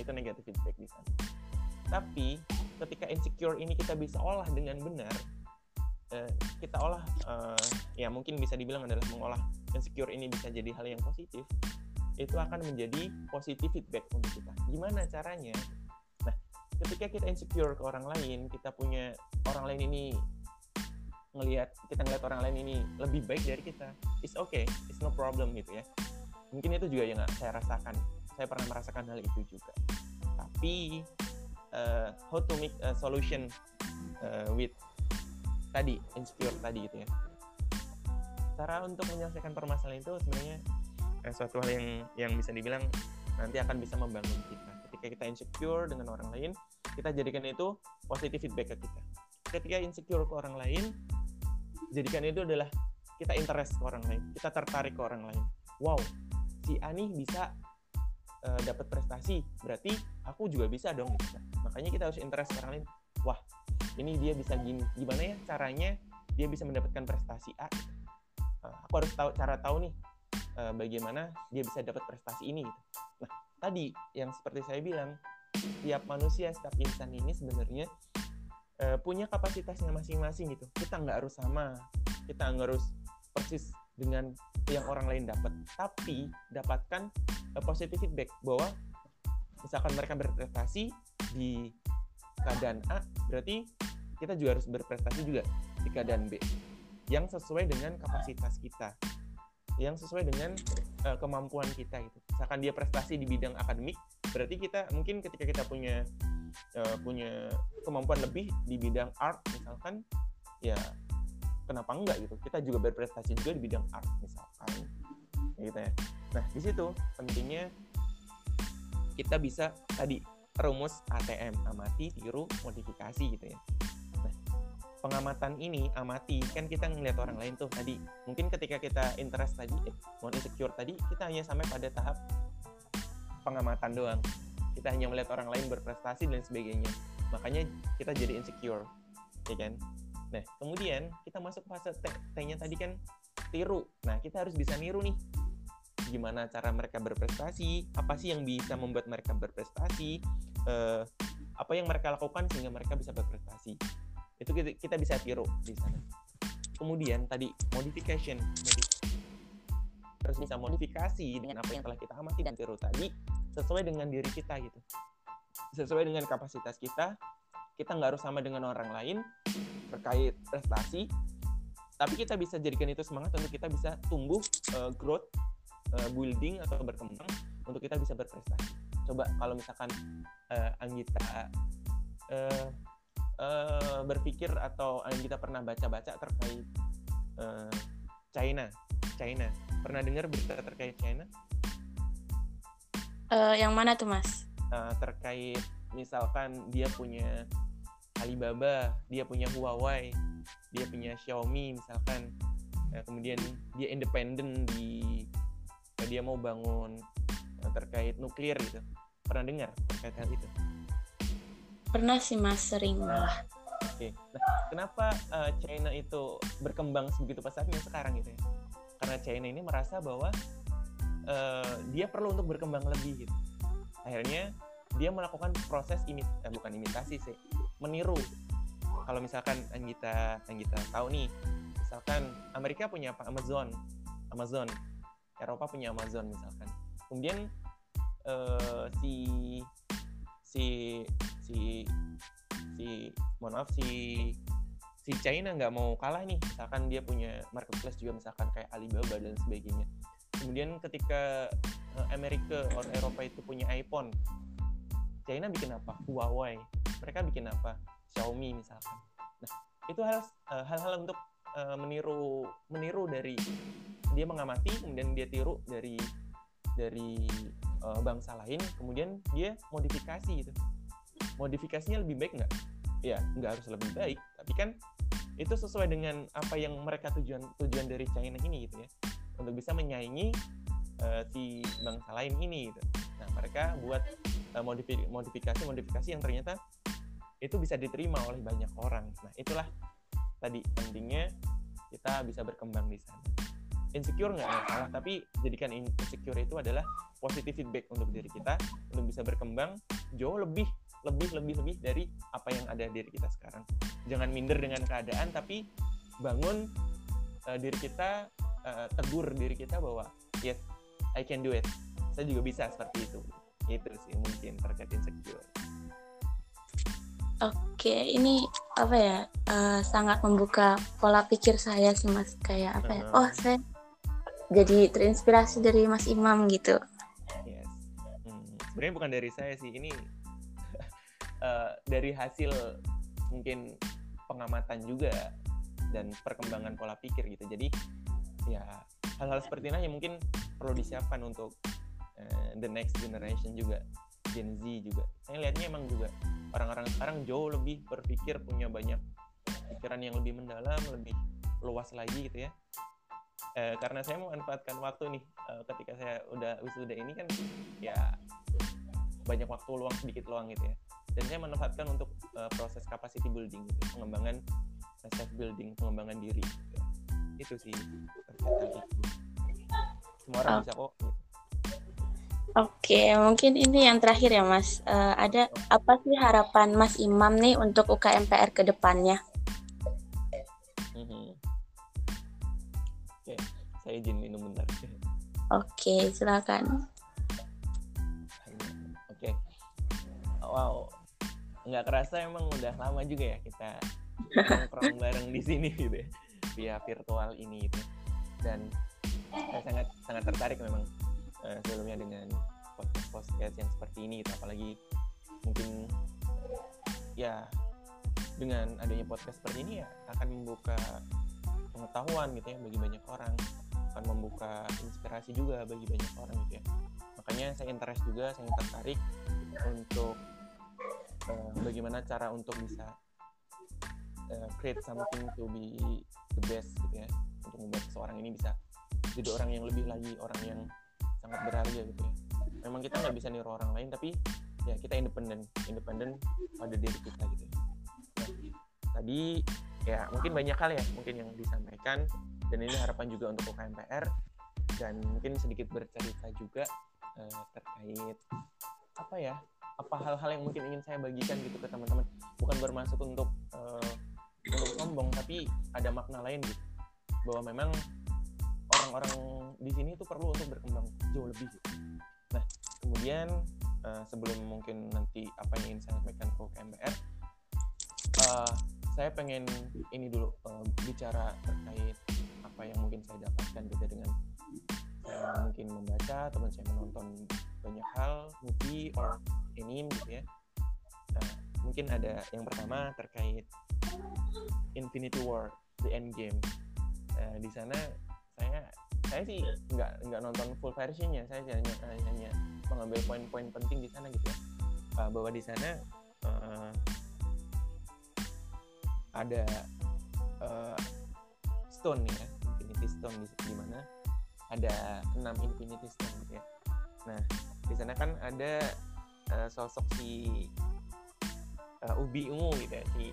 Speaker 2: Itu negatif feedback di sana. Tapi ketika insecure ini kita bisa olah dengan benar uh, kita olah uh, ya mungkin bisa dibilang adalah mengolah insecure ini bisa jadi hal yang positif itu akan menjadi positif feedback untuk kita. Gimana caranya? Nah ketika kita insecure ke orang lain kita punya orang lain ini ngelihat kita ngelihat orang lain ini lebih baik dari kita it's okay it's no problem gitu ya. Mungkin itu juga yang saya rasakan. Saya pernah merasakan hal itu juga. Tapi uh, how to make a solution uh, with tadi insecure tadi gitu ya. Cara untuk menyelesaikan permasalahan itu sebenarnya eh, suatu hal yang yang bisa dibilang nanti akan bisa membangun kita. Ketika kita insecure dengan orang lain kita jadikan itu positif feedback ke kita. Ketika insecure ke orang lain jadikan itu adalah kita interest ke orang lain kita tertarik ke orang lain. Wow si Ani bisa uh, dapat prestasi berarti aku juga bisa dong gitu. makanya kita harus interest ke orang lain wah ini dia bisa gini gimana ya caranya dia bisa mendapatkan prestasi A uh, aku harus tahu cara tahu nih uh, bagaimana dia bisa dapat prestasi ini gitu. nah tadi yang seperti saya bilang setiap manusia setiap insan ini sebenarnya uh, punya kapasitasnya masing-masing gitu kita nggak harus sama kita nggak harus persis dengan yang orang lain dapat tapi dapatkan uh, positive feedback bahwa misalkan mereka berprestasi di keadaan A berarti kita juga harus berprestasi juga di keadaan B yang sesuai dengan kapasitas kita yang sesuai dengan uh, kemampuan kita gitu. Misalkan dia prestasi di bidang akademik berarti kita mungkin ketika kita punya uh, punya kemampuan lebih di bidang art misalkan ya kenapa enggak gitu? Kita juga berprestasi juga di bidang art misalkan. Gitu ya. Nah di situ pentingnya kita bisa tadi rumus ATM amati tiru modifikasi gitu ya. Nah pengamatan ini amati kan kita ngeliat orang lain tuh tadi. Mungkin ketika kita interest tadi eh, mau insecure tadi kita hanya sampai pada tahap pengamatan doang. Kita hanya melihat orang lain berprestasi dan sebagainya. Makanya kita jadi insecure ya kan nah kemudian kita masuk fase T-nya tadi kan tiru. Nah kita harus bisa niru nih. Gimana cara mereka berprestasi? Apa sih yang bisa membuat mereka berprestasi? Uh, apa yang mereka lakukan sehingga mereka bisa berprestasi? Itu kita, kita bisa tiru di sana. Kemudian tadi modification. Harus bisa modifikasi dengan apa yang telah kita amati dan tiru tadi sesuai dengan diri kita gitu. Sesuai dengan kapasitas kita kita nggak harus sama dengan orang lain terkait prestasi tapi kita bisa jadikan itu semangat untuk kita bisa tumbuh uh, growth uh, building atau berkembang untuk kita bisa berprestasi. Coba kalau misalkan uh, Anggita uh, uh, berpikir atau Anggita pernah baca-baca terkait uh, China, China. Pernah dengar berita terkait China?
Speaker 1: Uh, yang mana tuh mas?
Speaker 2: Uh, terkait misalkan dia punya Alibaba, dia punya Huawei, dia punya Xiaomi misalkan, uh, kemudian dia independen di dia mau bangun eh, terkait nuklir gitu. Pernah dengar terkait hal itu?
Speaker 1: Pernah sih mas sering malah
Speaker 2: oke. Okay. nah kenapa uh, China itu berkembang sebegitu pesatnya sekarang gitu ya? Karena China ini merasa bahwa uh, dia perlu untuk berkembang lebih gitu. Akhirnya dia melakukan proses imit eh, bukan imitasi sih meniru. Kalau misalkan Anggita Anggita tahu nih misalkan Amerika punya apa? Amazon. Amazon. Eropa punya Amazon misalkan. Kemudian uh, si si si si mohon maaf si si China nggak mau kalah nih. Misalkan dia punya marketplace juga misalkan kayak Alibaba dan sebagainya. Kemudian ketika uh, Amerika atau Eropa itu punya iPhone China bikin apa? Huawei. Mereka bikin apa? Xiaomi misalkan. Nah itu uh, hal-hal untuk uh, meniru meniru dari dia mengamati kemudian dia tiru dari dari uh, bangsa lain kemudian dia modifikasi itu modifikasinya lebih baik nggak? Ya nggak harus lebih baik tapi kan itu sesuai dengan apa yang mereka tujuan tujuan dari China ini gitu ya. Untuk bisa menyaingi uh, si bangsa lain ini gitu mereka buat uh, modifikasi modifikasi yang ternyata itu bisa diterima oleh banyak orang. Nah itulah tadi pentingnya kita bisa berkembang di sana. Insecure nggak masalah tapi jadikan insecure itu adalah positive feedback untuk diri kita untuk bisa berkembang jauh lebih lebih lebih lebih dari apa yang ada di diri kita sekarang. Jangan minder dengan keadaan tapi bangun uh, diri kita uh, tegur diri kita bahwa yes I can do it saya juga bisa seperti itu itu sih mungkin terkait insecure
Speaker 1: Oke, ini apa ya? Uh, sangat membuka pola pikir saya sih mas. Kayak apa ya? Oh, saya jadi terinspirasi dari Mas Imam gitu.
Speaker 2: Yes. Hmm, sebenarnya bukan dari saya sih. Ini uh, dari hasil mungkin pengamatan juga dan perkembangan pola pikir gitu. Jadi ya hal-hal seperti ini mungkin perlu disiapkan untuk uh, the next generation juga Gen Z juga. Saya lihatnya emang juga orang-orang sekarang jauh lebih berpikir punya banyak pikiran yang lebih mendalam lebih luas lagi gitu ya. Eh, karena saya memanfaatkan waktu nih eh, ketika saya udah wisuda ini kan ya banyak waktu luang sedikit luang gitu ya. Dan saya manfaatkan untuk eh, proses capacity building gitu pengembangan self building pengembangan diri. Gitu itu sih. Semua orang bisa kok gitu.
Speaker 1: Oke, mungkin ini yang terakhir ya Mas. Uh, ada apa sih harapan Mas Imam nih untuk UKMPR ke depannya?
Speaker 2: Mm-hmm. Oke, saya izin minum bentar.
Speaker 1: Oke, silakan.
Speaker 2: Oke, wow, nggak kerasa emang udah lama juga ya kita nongkrong bareng di sini gitu ya, via virtual ini gitu. Dan saya sangat sangat tertarik memang uh, sebelumnya dengan podcast podcast yang seperti ini gitu. Apalagi mungkin ya dengan adanya podcast seperti ini ya akan membuka pengetahuan gitu ya bagi banyak orang. Akan membuka inspirasi juga bagi banyak orang gitu ya. Makanya saya interest juga saya tertarik untuk uh, bagaimana cara untuk bisa uh, create something to be the best gitu ya. Untuk membuat seseorang ini bisa jadi orang yang lebih lagi orang yang sangat berharga gitu ya. Memang kita nggak bisa niru orang lain tapi ya kita independen independen pada diri kita gitu ya. tadi ya mungkin banyak hal ya mungkin yang disampaikan dan ini harapan juga untuk UKMPR dan mungkin sedikit bercerita juga uh, terkait apa ya apa hal-hal yang mungkin ingin saya bagikan gitu ke teman-teman. Bukan bermaksud untuk uh, untuk sombong tapi ada makna lain gitu. Bahwa memang orang-orang di sini itu perlu untuk berkembang jauh lebih nah kemudian uh, sebelum mungkin nanti apa yang ingin saya sampaikan ke KMBR uh, saya pengen ini dulu uh, bicara terkait apa yang mungkin saya dapatkan gitu dengan saya mungkin membaca teman saya menonton banyak hal movie or anime gitu ya. Nah, mungkin ada yang pertama terkait Infinity War The End Game di sana saya saya sih nggak nggak nonton full versionnya. Saya hanya hanya mengambil poin-poin penting di sana gitu ya. Uh, bahwa di sana uh, ada uh, stone ya infinity stone di, di mana ada enam infinity stone gitu ya. Nah di sana kan ada uh, sosok si uh, ubi ungu gitu ya si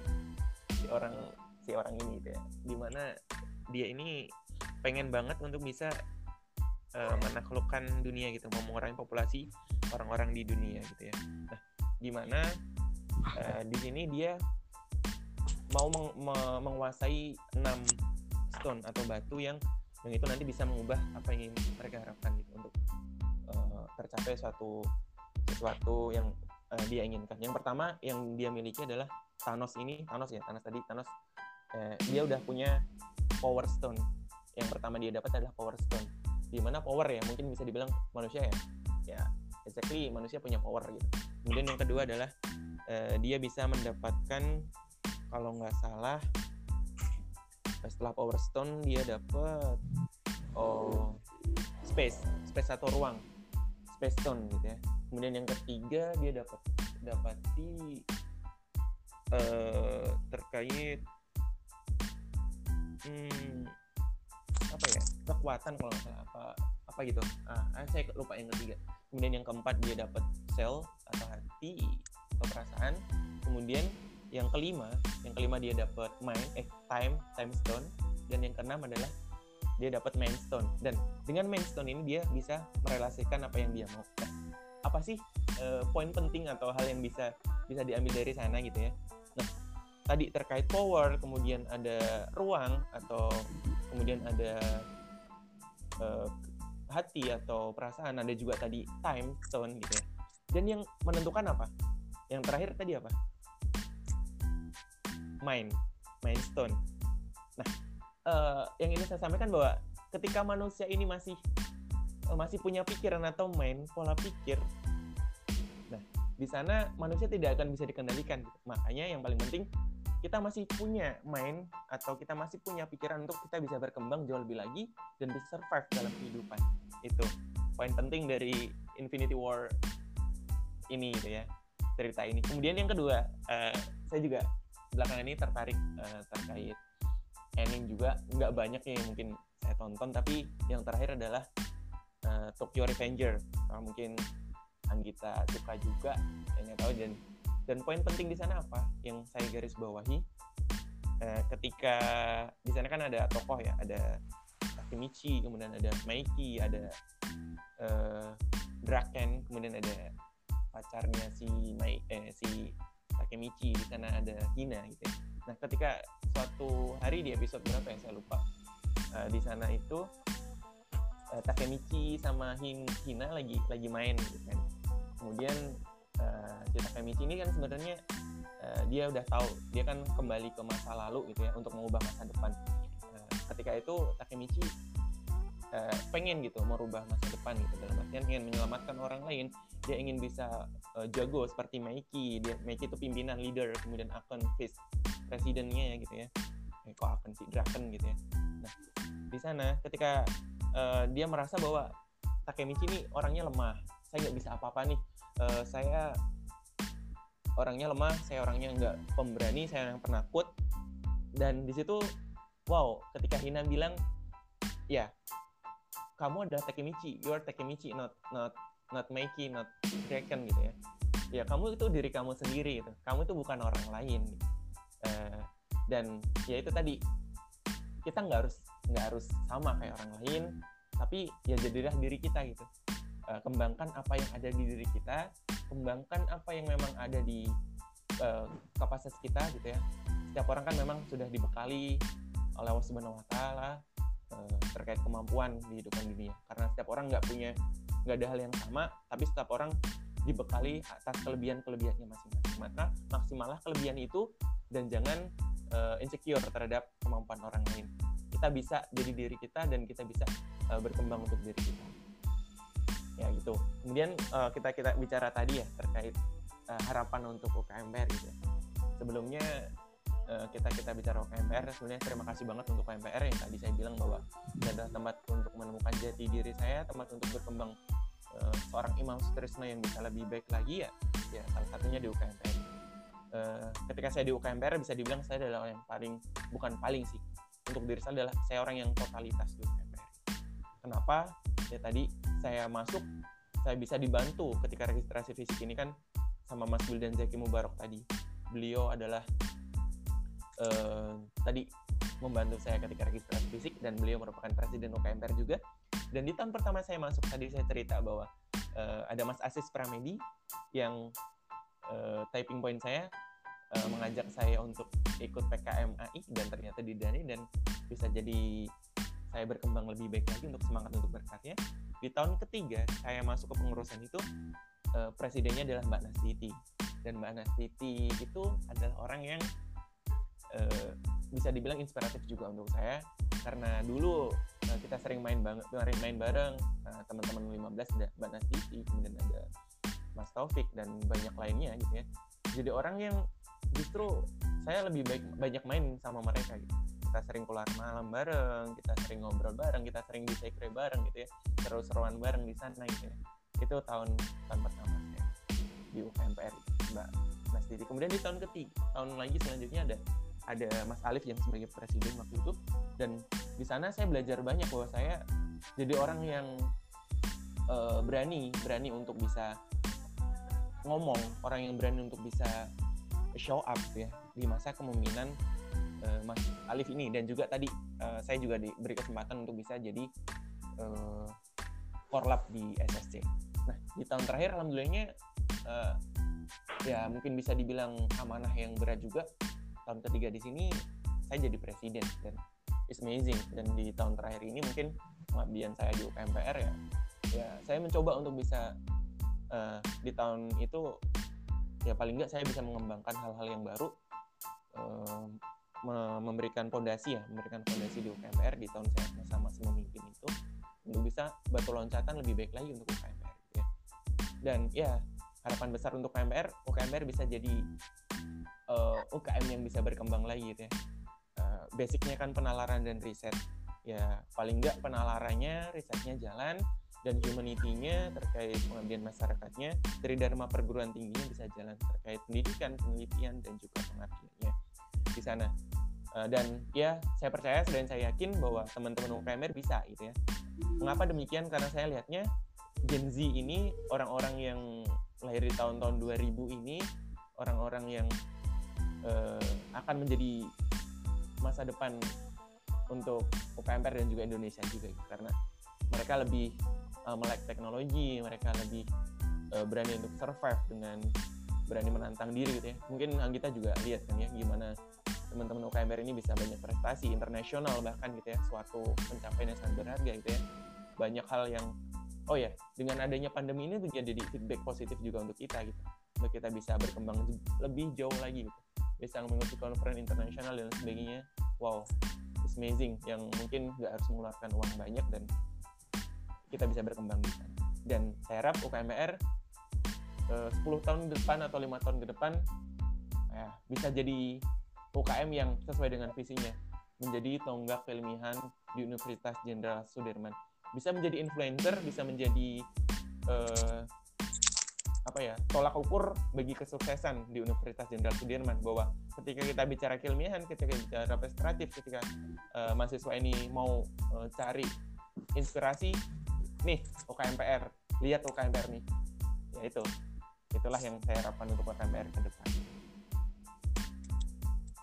Speaker 2: si orang si orang ini gitu ya. Di mana dia ini pengen banget untuk bisa uh, menaklukkan dunia gitu, mau mengurangi populasi orang-orang di dunia gitu ya. Nah, gimana uh, di sini dia mau meng me menguasai enam stone atau batu yang yang itu nanti bisa mengubah apa yang mereka harapkan gitu untuk uh, tercapai suatu sesuatu yang uh, dia inginkan. Yang pertama yang dia miliki adalah Thanos ini, Thanos ya, Thanos tadi, Thanos uh, dia udah punya Power Stone yang pertama dia dapat adalah power stone. Di mana power ya mungkin bisa dibilang manusia ya. Ya exactly manusia punya power gitu. Kemudian yang kedua adalah uh, dia bisa mendapatkan kalau nggak salah setelah power stone dia dapat oh space space atau ruang space stone gitu ya. Kemudian yang ketiga dia dapat dapat di uh, terkait hmm, apa ya kekuatan kalau salah apa apa gitu. Ah, ah saya lupa yang ketiga. Kemudian yang keempat dia dapat sel atau hati atau perasaan. Kemudian yang kelima yang kelima dia dapat mind eh time time stone. Dan yang keenam adalah dia dapat main stone. Dan dengan main stone ini dia bisa merelasikan apa yang dia mau. Nah, apa sih uh, poin penting atau hal yang bisa bisa diambil dari sana gitu ya? Nah tadi terkait power, kemudian ada ruang atau kemudian ada uh, hati atau perasaan, ada juga tadi time zone gitu ya. Dan yang menentukan apa? Yang terakhir tadi apa? Mind, mind stone. Nah, uh, yang ini saya sampaikan bahwa ketika manusia ini masih uh, masih punya pikiran atau mind, pola pikir, nah di sana manusia tidak akan bisa dikendalikan. Makanya yang paling penting kita masih punya main atau kita masih punya pikiran untuk kita bisa berkembang jauh lebih lagi dan bisa survive dalam kehidupan. Itu poin penting dari Infinity War ini gitu ya cerita ini. Kemudian yang kedua uh, saya juga belakangan ini tertarik uh, terkait anime juga. Nggak banyak yang mungkin saya tonton tapi yang terakhir adalah uh, Tokyo Revenger. Kalau mungkin Anggita suka juga saya nggak tahu dan dan poin penting di sana apa? Yang saya garis bawahi eh, ketika di sana kan ada tokoh ya ada Takemichi kemudian ada Maiki ada eh, Draken kemudian ada pacarnya si Mai eh, si Takemichi di sana ada Hina gitu ya. nah ketika suatu hari di episode berapa yang saya lupa. Eh, di sana itu eh, Takemichi sama Hin, Hina lagi lagi main gitu kan. Kemudian uh, si Takemichi ini kan sebenarnya uh, dia udah tahu dia kan kembali ke masa lalu gitu ya untuk mengubah masa depan. Uh, ketika itu Takemichi pengen gitu merubah masa depan gitu. Dalam artian ingin menyelamatkan orang lain dia ingin bisa uh, jago seperti Meiki. Dia Meiki itu pimpinan leader kemudian akan face presidennya ya gitu ya. Eh, kok akan si Draken gitu ya. Nah di sana ketika uh, dia merasa bahwa Takemichi ini orangnya lemah. Saya nggak bisa apa-apa nih uh, saya orangnya lemah, saya orangnya nggak pemberani, saya yang penakut. Dan di situ, wow, ketika Hina bilang, ya, kamu adalah Takemichi, you are Takemichi, not not not Meiki, not Draken gitu ya. Ya, kamu itu diri kamu sendiri gitu. Kamu itu bukan orang lain. Uh, dan ya itu tadi kita nggak harus nggak harus sama kayak orang lain, tapi ya jadilah diri kita gitu uh, kembangkan apa yang ada di diri kita kembangkan apa yang memang ada di uh, kapasitas kita gitu ya. Setiap orang kan memang sudah dibekali oleh Allah Subhanahu Wa Taala uh, terkait kemampuan di hidupan dunia. Karena setiap orang nggak punya nggak ada hal yang sama tapi setiap orang dibekali atas kelebihan kelebihannya masing-masing. Maka maksimalah kelebihan itu dan jangan uh, insecure terhadap kemampuan orang lain. Kita bisa jadi diri kita dan kita bisa uh, berkembang untuk diri kita ya gitu. Kemudian uh, kita kita bicara tadi ya terkait uh, harapan untuk UKMPR gitu ya. sebelumnya uh, kita kita bicara UKMPR sebenarnya terima kasih banget untuk UKMPR yang tadi saya bilang bahwa ini adalah tempat untuk menemukan jati diri saya tempat untuk berkembang uh, seorang imam sutrisno yang bisa lebih baik lagi ya ya salah satunya di UKMPR uh, ketika saya di UKMPR bisa dibilang saya adalah orang yang paling bukan paling sih untuk diri saya adalah saya orang yang totalitas di UKMPR kenapa ya tadi saya masuk saya bisa dibantu ketika registrasi fisik ini kan sama Mas Wildan Zaki Mubarok tadi. Beliau adalah uh, tadi membantu saya ketika registrasi fisik dan beliau merupakan presiden UKMPR juga. Dan di tahun pertama saya masuk tadi saya cerita bahwa uh, ada Mas Asis Pramedi yang uh, typing point saya mengajak saya untuk ikut PKMAI dan ternyata didani dan bisa jadi saya berkembang lebih baik lagi untuk semangat untuk berkarya. Di tahun ketiga saya masuk ke pengurusan itu uh, presidennya adalah Mbak Nastiti dan Mbak Nastiti itu adalah orang yang uh, bisa dibilang inspiratif juga untuk saya karena dulu uh, kita sering main main, main bareng uh, teman-teman 15 ada Mbak Nastiti kemudian ada Mas Taufik dan banyak lainnya gitu ya. Jadi orang yang justru saya lebih baik banyak main sama mereka gitu kita sering keluar malam bareng kita sering ngobrol bareng kita sering di sekre bareng gitu ya. Seru-seruan bareng di sana gitu ya. Itu tahun tahun pertama saya di UKMPR Mbak Mas Didi. Kemudian di tahun ketiga tahun lagi selanjutnya ada ada Mas Alif yang sebagai presiden waktu itu. Dan di sana saya belajar banyak bahwa saya jadi orang yang uh, berani berani untuk bisa ngomong orang yang berani untuk bisa show up ya. Di masa kemungkinan uh, Mas Alif ini dan juga tadi uh, saya juga diberi kesempatan untuk bisa jadi uh, korlap di SSC. Nah di tahun terakhir alhamdulillahnya uh, ya mungkin bisa dibilang amanah yang berat juga. Tahun ketiga di sini saya jadi presiden dan it's amazing. Dan di tahun terakhir ini mungkin pengabdian saya di UKMPR ya ya saya mencoba untuk bisa uh, di tahun itu ya paling nggak saya bisa mengembangkan hal-hal yang baru memberikan fondasi ya memberikan fondasi di UKMPR di tahun saya masa-masa memimpin itu untuk bisa batu loncatan lebih baik lagi untuk UKMPR gitu ya. Dan ya harapan besar untuk UKMPR UKMPR bisa jadi uh, eh, UKM yang bisa berkembang lagi gitu ya. Uh, basicnya kan penalaran dan riset. Ya paling nggak penalarannya risetnya jalan dan humanity-nya terkait pengabdian masyarakatnya dari dharma perguruan tingginya bisa jalan terkait pendidikan penelitian dan juga pengabdiannya di sana. Uh, dan ya saya percaya dan saya yakin bahwa teman-teman UKMR bisa gitu ya. Mengapa demikian? Karena saya lihatnya Gen Z ini orang-orang yang lahir di tahun-tahun 2000 ini orang-orang yang uh, akan menjadi masa depan untuk UKMR dan juga Indonesia juga gitu. karena mereka lebih uh, melek teknologi mereka lebih uh, berani untuk survive dengan berani menantang diri gitu ya. Mungkin kita juga lihat kan ya gimana teman-teman UKMR ini bisa banyak prestasi internasional bahkan gitu ya suatu pencapaian yang sangat berharga gitu ya. Banyak hal yang oh ya dengan adanya pandemi ini menjadi feedback positif juga untuk kita gitu. Untuk kita bisa berkembang lebih jauh lagi gitu. Bisa mengikuti conference internasional dan sebagainya. Wow it's amazing yang mungkin nggak harus mengeluarkan uang banyak dan kita bisa berkembang di sana dan saya harap UKMR eh, 10 tahun ke depan atau lima tahun ke depan ya, bisa jadi UKM yang sesuai dengan visinya menjadi tonggak keilmihan di Universitas Jenderal Sudirman. Bisa menjadi influencer bisa menjadi eh, apa ya tolak ukur bagi kesuksesan di Universitas Jenderal Sudirman bahwa ketika kita bicara keilmiahan, ketika bicara kreatif, ketika uh, mahasiswa ini mau uh, cari inspirasi, nih UKMPR, lihat UKMPR nih, ya itu, itulah yang saya harapkan untuk UKMPR ke depan.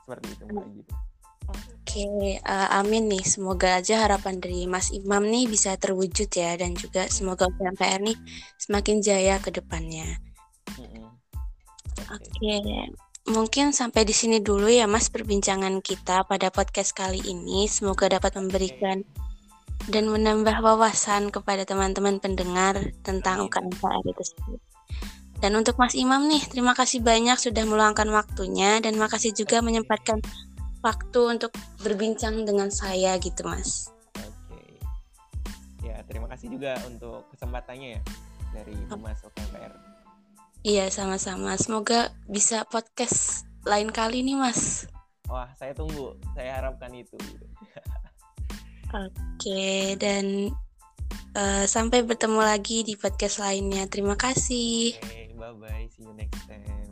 Speaker 2: Seperti itu Mbak gitu.
Speaker 1: Oke, uh, amin nih. Semoga aja harapan dari Mas Imam nih bisa terwujud ya dan juga semoga UMPR nih semakin jaya ke depannya. Oke, okay. mungkin sampai di sini dulu ya Mas perbincangan kita pada podcast kali ini. Semoga dapat memberikan dan menambah wawasan kepada teman-teman pendengar tentang UKMPR itu sendiri. Dan untuk Mas Imam nih, terima kasih banyak sudah meluangkan waktunya dan makasih juga menyempatkan waktu untuk berbincang dengan saya gitu mas.
Speaker 2: Oke. Ya terima kasih juga untuk kesempatannya ya dari Humas OKMPR.
Speaker 1: Iya sama-sama. Semoga bisa podcast lain kali nih mas.
Speaker 2: Wah saya tunggu. Saya harapkan itu.
Speaker 1: Oke dan uh, sampai bertemu lagi di podcast lainnya. Terima kasih.
Speaker 2: Oke, bye bye. See you next time.